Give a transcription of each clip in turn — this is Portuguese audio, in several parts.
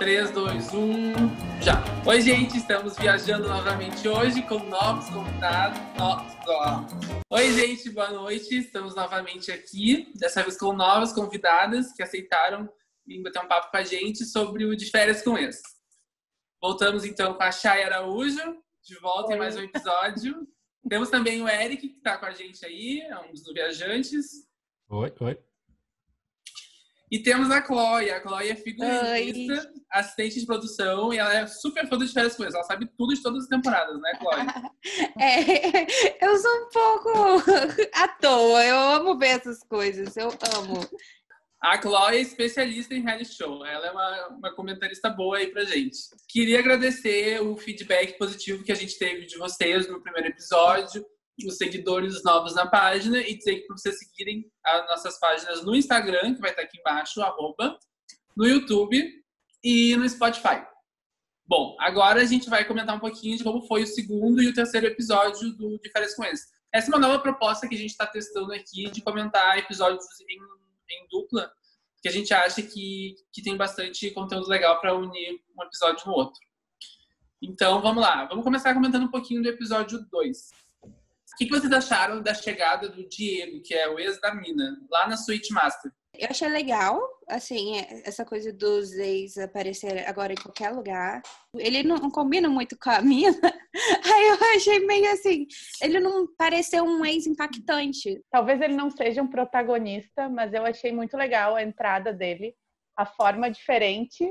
3, 2, 1, já. Oi, gente, estamos viajando novamente hoje com novos convidados. Oi, gente, boa noite. Estamos novamente aqui, dessa vez com novas convidadas que aceitaram vir bater um papo com a gente sobre o de férias com ex. Voltamos então com a Chay Araújo, de volta Oi. em mais um episódio. Temos também o Eric, que está com a gente aí, é um dos viajantes. Oi, oi. E temos a Chloe. A Chloe é figurinista, assistente de produção, e ela é super fã de férias com Ela sabe tudo de todas as temporadas, né, Chloe? é, eu sou um pouco à toa. Eu amo ver essas coisas. Eu amo. A Chloe é especialista em reality show. Ela é uma, uma comentarista boa aí pra gente. Queria agradecer o feedback positivo que a gente teve de vocês no primeiro episódio os seguidores novos na página e dizer para vocês seguirem as nossas páginas no Instagram, que vai estar aqui embaixo, arroba, no YouTube e no Spotify. Bom, agora a gente vai comentar um pouquinho de como foi o segundo e o terceiro episódio do De Férias com Esse. Essa é uma nova proposta que a gente está testando aqui de comentar episódios em, em dupla, que a gente acha que, que tem bastante conteúdo legal para unir um episódio no outro. Então, vamos lá. Vamos começar comentando um pouquinho do episódio 2 que, que vocês acharam da chegada do Diego, que é o ex da Mina, lá na Suite Master? Eu achei legal, assim, essa coisa dos ex aparecer agora em qualquer lugar. Ele não combina muito com a Mina. Aí eu achei meio assim, ele não pareceu um ex impactante. Talvez ele não seja um protagonista, mas eu achei muito legal a entrada dele, a forma diferente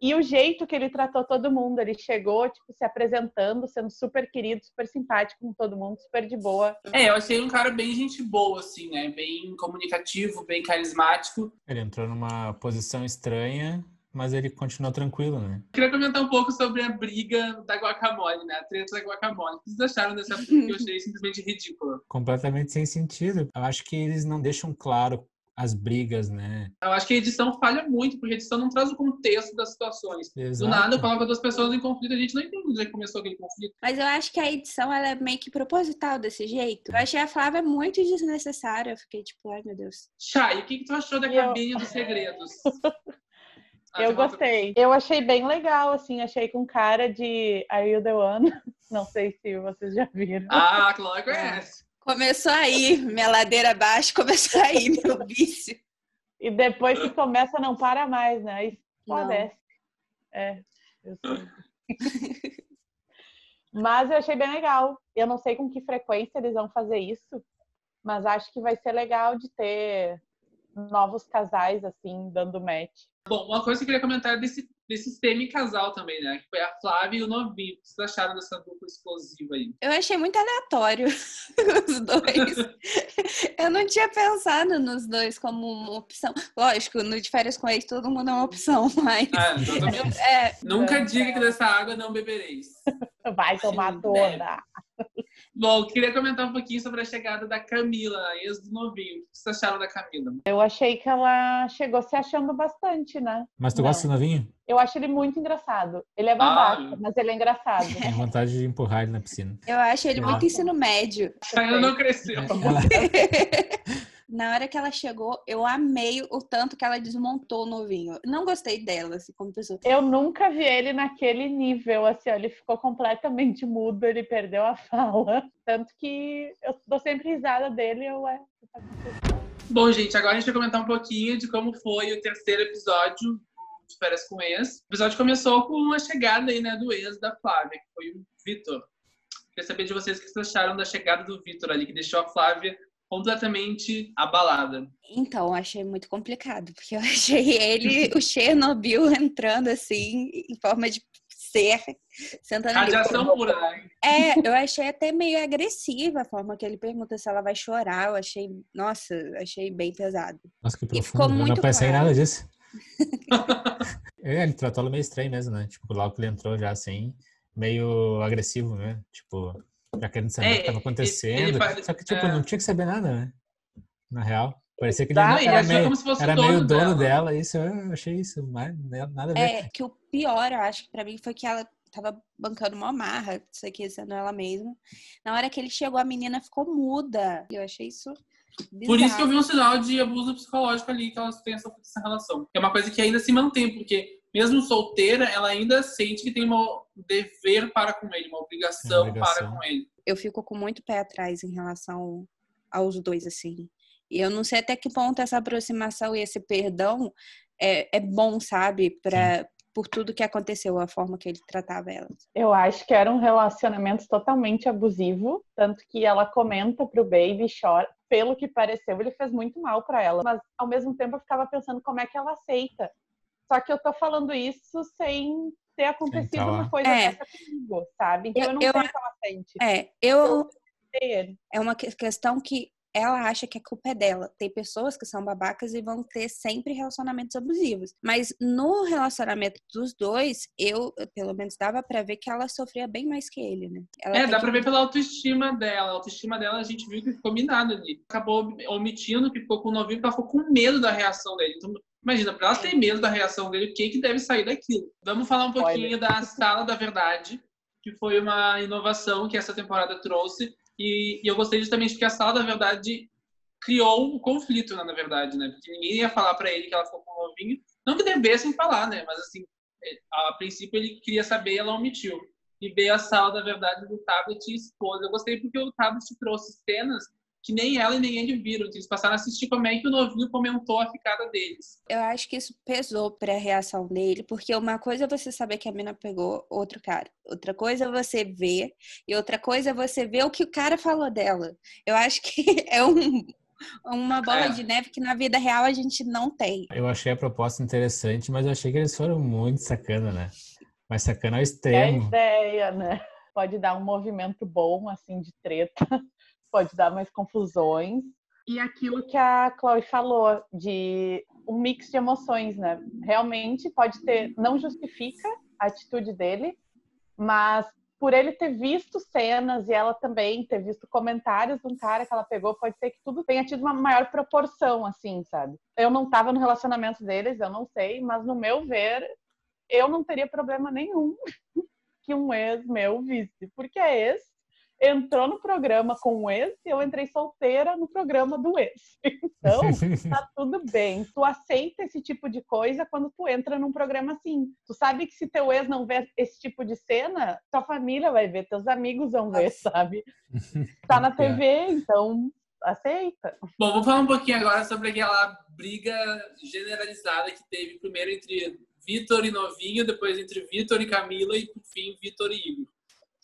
e o jeito que ele tratou todo mundo, ele chegou, tipo, se apresentando, sendo super querido, super simpático com todo mundo, super de boa. É, eu achei um cara bem gente boa, assim, né? Bem comunicativo, bem carismático. Ele entrou numa posição estranha, mas ele continuou tranquilo, né? Queria comentar um pouco sobre a briga da guacamole, né? A treta da guacamole. O que vocês acharam dessa briga que eu achei simplesmente ridícula? Completamente sem sentido. Eu acho que eles não deixam claro as brigas, né? Eu acho que a edição falha muito, porque a edição não traz o contexto das situações. Exato. Do nada coloca duas pessoas em conflito, a gente não entende onde é começou aquele conflito. Mas eu acho que a edição ela é meio que proposital desse jeito. Eu achei a Flávia muito desnecessária. Eu fiquei tipo, ai meu Deus. Chay, o que, que tu achou da cabine eu... dos segredos? Ah, eu gostei. Eu achei bem legal, assim, achei com cara de Are You The One? Não sei se vocês já viram. Ah, claro que conhece. Começou aí, minha ladeira abaixo, começou aí, meu vício. E depois que começa, não para mais, né? Aí desce. É, eu sei. mas eu achei bem legal. Eu não sei com que frequência eles vão fazer isso, mas acho que vai ser legal de ter novos casais, assim, dando match. Bom, uma coisa que eu queria comentar é desse desse semi-casal também, né? Que foi a Flávia e o Novinho. O que vocês acharam dessa dupla explosiva aí? Eu achei muito aleatório os dois. eu não tinha pensado nos dois como uma opção. Lógico, no de férias com eles todo mundo é uma opção, mas. É, é, Nunca diga que dessa água não bebereis. Vai tomar toda. Bom, queria comentar um pouquinho sobre a chegada da Camila, ex do novinho. O que vocês acharam da Camila? Eu achei que ela chegou se achando bastante, né? Mas tu Não. gosta do novinho? Eu acho ele muito engraçado. Ele é babaca, ah, mas ele é engraçado. Tem vontade de empurrar ele na piscina. Eu acho ele muito ensino médio. Ainda não cresceu. Na hora que ela chegou, eu amei o tanto que ela desmontou o novinho. Não gostei dela, assim, como pessoa. Eu nunca vi ele naquele nível, assim, ele ficou completamente mudo, ele perdeu a fala. Tanto que eu dou sempre risada dele, eu é. Bom, gente, agora a gente vai comentar um pouquinho de como foi o terceiro episódio de Férias com Ex. O episódio começou com a chegada aí, né, do ex da Flávia, que foi o Vitor. Queria saber de vocês o que vocês acharam da chegada do Vitor ali, que deixou a Flávia completamente abalada. Então, achei muito complicado, porque eu achei ele, o Chernobyl, entrando assim, em forma de ser, sentando Radiação ali. pura, né? É, eu achei até meio agressiva a forma que ele pergunta se ela vai chorar. Eu achei, nossa, achei bem pesado. Nossa, que profundo. ficou muito não pensei em nada disso. é, ele tratou ela meio estranho mesmo, né? Tipo, logo que ele entrou já assim, meio agressivo, né? Tipo, já querendo saber é, o que estava acontecendo. Ele, Só que, tipo, é... não tinha que saber nada, né? Na real. Parecia que ele tá, era, meio, era dono meio dono dela. dela. Isso eu achei isso, mas nada a ver. É, que o pior, eu acho, pra mim, foi que ela tava bancando uma marra, isso aqui sendo ela mesma. Na hora que ele chegou, a menina ficou muda. Eu achei isso Bizarro. Por isso que eu vi um sinal de abuso psicológico ali, que elas têm essa, essa relação. Que é uma coisa que ainda se mantém, porque mesmo solteira, ela ainda sente que tem um dever para com ele, uma obrigação, uma obrigação. para com ele. Eu fico com muito pé atrás em relação aos dois, assim. E eu não sei até que ponto essa aproximação e esse perdão é, é bom, sabe? Pra, por tudo que aconteceu, a forma que ele tratava ela. Eu acho que era um relacionamento totalmente abusivo, tanto que ela comenta pro Baby, chora. Pelo que pareceu, ele fez muito mal para ela, mas ao mesmo tempo eu ficava pensando como é que ela aceita. Só que eu tô falando isso sem ter acontecido então, uma coisa é. dessa comigo, sabe? Então eu, eu não eu, sei o que ela sente. É, eu. É uma questão que ela acha que a culpa é dela. Tem pessoas que são babacas e vão ter sempre relacionamentos abusivos. Mas no relacionamento dos dois, eu, pelo menos, dava para ver que ela sofria bem mais que ele, né? Ela é, dá que... pra ver pela autoestima dela. A autoestima dela, a gente viu que ficou minada ali. Acabou omitindo que ficou com o novinho, porque ela ficou com medo da reação dele. Então, imagina, pra ela ter medo da reação dele, o que que deve sair daquilo? Vamos falar um pouquinho da Sala da Verdade, que foi uma inovação que essa temporada trouxe e, e eu gostei justamente porque a sala, da verdade, criou um conflito, né, na verdade, né? Porque ninguém ia falar para ele que ela ficou com o novinho. Não que devessem falar, né? Mas, assim, é, a princípio ele queria saber e ela omitiu. E veio a sala, da verdade, do tablet e esposa. Eu gostei porque o tablet trouxe cenas que nem ela e nem ele viram. Eles passaram a assistir como é que o novinho comentou a ficada deles. Eu acho que isso pesou pra reação dele, porque uma coisa é você saber que a mina pegou outro cara. Outra coisa é você ver, e outra coisa é você ver o que o cara falou dela. Eu acho que é um, uma bola é. de neve que na vida real a gente não tem. Eu achei a proposta interessante, mas eu achei que eles foram muito sacana, né? Mas sacana ao extremo. É a ideia, né? Pode dar um movimento bom, assim, de treta pode dar mais confusões. E aquilo que a Chloe falou, de um mix de emoções, né? Realmente pode ter, não justifica a atitude dele, mas por ele ter visto cenas e ela também ter visto comentários de um cara que ela pegou, pode ser que tudo tenha tido uma maior proporção, assim, sabe? Eu não tava no relacionamento deles, eu não sei, mas no meu ver, eu não teria problema nenhum que um ex meu visse, porque é ex entrou no programa com o ex e eu entrei solteira no programa do ex. Então, tá tudo bem. Tu aceita esse tipo de coisa quando tu entra num programa assim. Tu sabe que se teu ex não vê esse tipo de cena, tua família vai ver, teus amigos vão ver, sabe? Tá na TV, então aceita. Bom, vamos falar um pouquinho agora sobre aquela briga generalizada que teve primeiro entre Vitor e Novinho, depois entre Vitor e Camila e por fim Vitor e Igor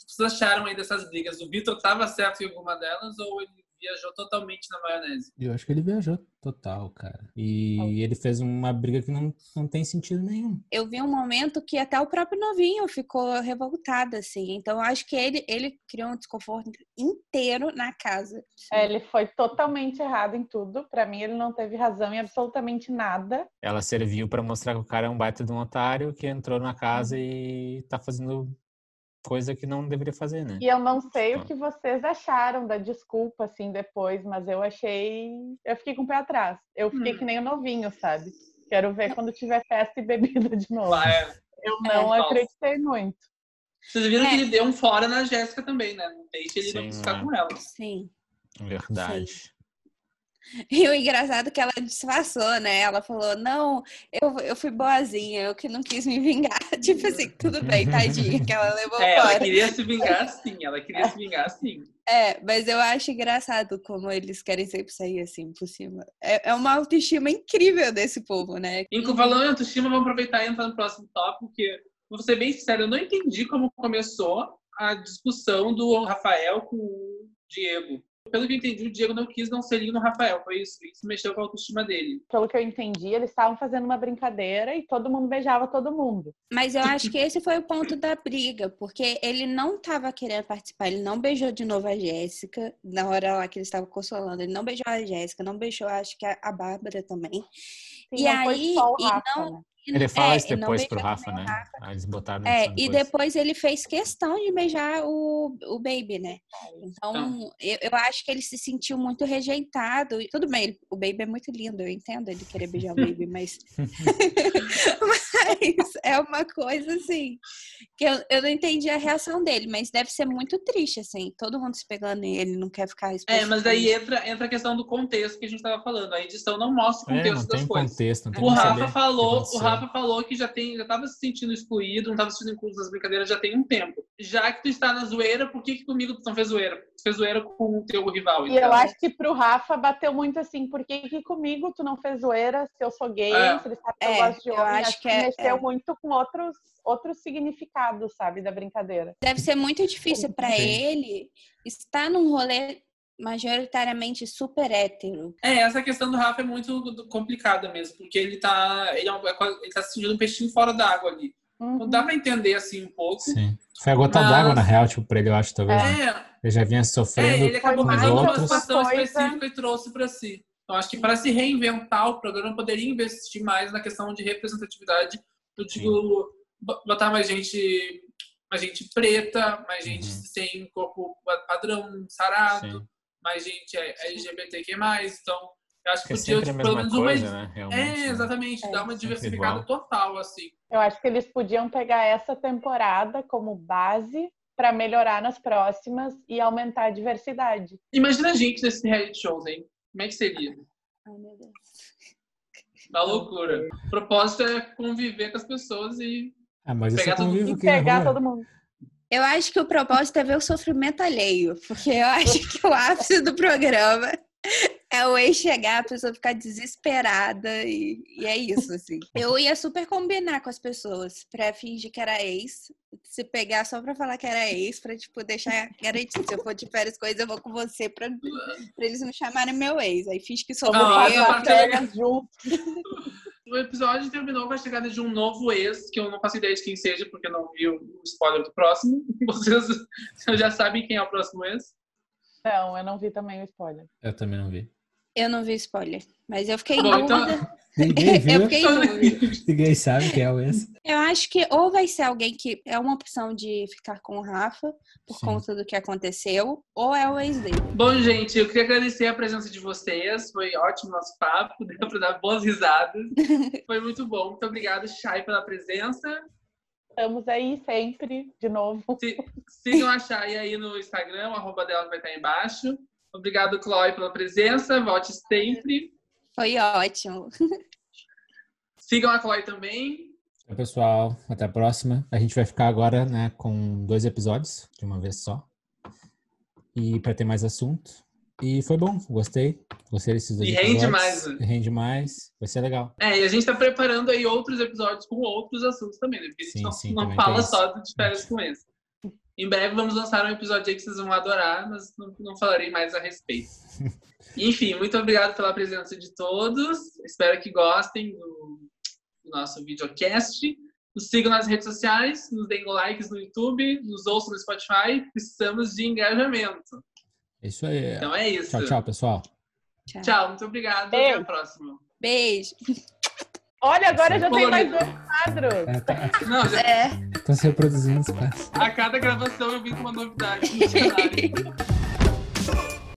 vocês acharam aí dessas brigas? O Vitor estava certo em alguma delas ou ele viajou totalmente na maionese? Eu acho que ele viajou total, cara. E ele fez uma briga que não, não tem sentido nenhum. Eu vi um momento que até o próprio novinho ficou revoltado, assim. Então, eu acho que ele, ele criou um desconforto inteiro na casa. É, ele foi totalmente errado em tudo. Para mim, ele não teve razão em absolutamente nada. Ela serviu para mostrar que o cara é um baita de um otário que entrou na casa e tá fazendo coisa que não deveria fazer, né? E eu não sei o que vocês acharam da desculpa, assim, depois, mas eu achei. Eu fiquei com o pé atrás. Eu fiquei hum. que nem o novinho, sabe? Quero ver quando tiver festa e bebida de novo. Ah, é. Eu não é, acreditei muito. Vocês viram é. que ele deu um fora na Jéssica também, né? Não deixa ele Sim, não ficar é. com ela. Sim. Verdade. Sim. E o engraçado é que ela disfarçou, né? Ela falou, não, eu, eu fui boazinha, eu que não quis me vingar. Tipo assim, tudo bem, tadinha, que ela levou é, fora. Ela queria se vingar sim, ela queria se vingar sim. É, mas eu acho engraçado como eles querem sempre sair assim por cima. É, é uma autoestima incrível desse povo, né? Inclusive, falando em autoestima, vamos aproveitar e entrar no próximo tópico, que, vou ser bem sincero, eu não entendi como começou a discussão do Rafael com o Diego pelo que eu entendi, o Diego não quis dar um selinho no Rafael, foi isso. Isso mexeu com a autoestima dele. Pelo que eu entendi, eles estavam fazendo uma brincadeira e todo mundo beijava todo mundo. Mas eu acho que esse foi o ponto da briga, porque ele não estava querendo participar, ele não beijou de novo a Jéssica, na hora lá que ele estava consolando, ele não beijou a Jéssica, não beijou, acho que a Bárbara também. Sim, e aí, Rafa, e não, né? Ele fala é, isso depois pro Rafa, né? Rafa. Ah, eles botaram É, e depois ele fez questão de beijar o, o Baby, né? Então, ah. eu, eu acho que ele se sentiu muito rejeitado. Tudo bem, o Baby é muito lindo, eu entendo ele querer beijar o Baby, mas. mas é uma coisa assim que eu, eu não entendi a reação dele, mas deve ser muito triste, assim, todo mundo se pegando nele, não quer ficar É, mas aí entra, entra a questão do contexto que a gente estava falando. A edição não mostra o é, contexto é, das coisas. Contexto, o Rafa falou, o Rafa falou que já tem, já estava se sentindo excluído, não estava se sentindo incluso nas brincadeiras já tem um tempo. Já que tu está na zoeira, por que, que comigo tu não fez zoeira? Tu fez zoeira com o teu rival. E então. eu acho que pro Rafa bateu muito assim, por que, que comigo tu não fez zoeira se eu sou gay, é. se ele sabe que eu é, gosto de homem? Eu acho, acho que, que é, mexeu é. muito com outros outros significados, sabe, da brincadeira. Deve ser muito difícil para ele estar num rolê majoritariamente super hétero. É, essa questão do Rafa é muito complicada mesmo, porque ele tá, ele, é um, é ele tá se sentindo um peixinho fora d'água ali. Uhum. Então dá pra entender assim um pouco. Sim. Foi a gota mas... d'água, na real, tipo, pra ele, eu acho, talvez. É. Né? Ele já vinha sofrendo. É, ele acabou pegando uma situação específica e trouxe pra si. Então, acho que para se reinventar, o programa poderia investir mais na questão de representatividade. Eu digo, Sim botar mais gente, mais gente preta, mais gente uhum. sem corpo padrão, sarado, Sim. Mais gente LGBTQ+. Então, eu acho que, podia, pelo menos uma... Né? é, né? exatamente, é. dar uma diversificada total, assim. Eu acho que eles podiam pegar essa temporada como base para melhorar nas próximas e aumentar a diversidade. Imagina a gente nesse reality shows, hein? Como é que seria? Ai, meu Deus. Uma loucura. O propósito é conviver com as pessoas e ah, mas pegar, todo, mundo. pegar todo mundo. Eu acho que o propósito é ver o sofrimento alheio, porque eu acho que o ápice do programa é o ex chegar, a pessoa ficar desesperada e, e, é isso, assim. Eu ia super combinar com as pessoas pra fingir que era ex, se pegar só pra falar que era ex, pra, tipo, deixar garantido. Se eu for de férias coisas, eu vou com você pra, pra eles não chamarem meu ex. Aí finge que sou ah, eu. junto. O episódio terminou com a chegada de um novo ex, que eu não faço ideia de quem seja, porque eu não vi o spoiler do próximo. Vocês já sabem quem é o próximo ex? Não, eu não vi também o spoiler. Eu também não vi. Eu não vi spoiler, mas eu fiquei em então dúvida. Então... Ninguém viu. eu fiquei em dúvida. Ninguém sabe quem é o ex. Eu acho que ou vai ser alguém que é uma opção de ficar com o Rafa por Sim. conta do que aconteceu, ou é o ex dele. Bom, gente, eu queria agradecer a presença de vocês. Foi ótimo nosso papo, deu para dar boas risadas. Foi muito bom. Muito obrigada, Chay, pela presença. Estamos aí sempre, de novo. sigam a Chay aí no Instagram, o arroba dela vai estar aí embaixo. Obrigado, Chloe, pela presença. Volte sempre. Foi ótimo. Sigam a Chloe também. Tchau, pessoal. Até a próxima. A gente vai ficar agora né, com dois episódios, de uma vez só. E para ter mais assunto. E foi bom, gostei. Gostei desses dois e episódios. rende mais. Né? Rende mais. Vai ser legal. É, e a gente está preparando aí outros episódios com outros assuntos também, né? Porque a gente sim, não, sim, não fala só de férias com esse. Em breve vamos lançar um episódio aí que vocês vão adorar, mas não, não falarei mais a respeito. Enfim, muito obrigado pela presença de todos. Espero que gostem do, do nosso videocast. Nos sigam nas redes sociais, nos deem likes no YouTube, nos ouçam no Spotify. Precisamos de engajamento. É isso aí. Então é isso. Tchau, tchau, pessoal. Tchau, tchau muito obrigado. Beijo. Até a próxima. Beijo. Olha, agora já tem mais dois quadros. É, tá. Não, já... é. Estão se reproduzindo os quadros. A cada gravação eu vim com uma novidade.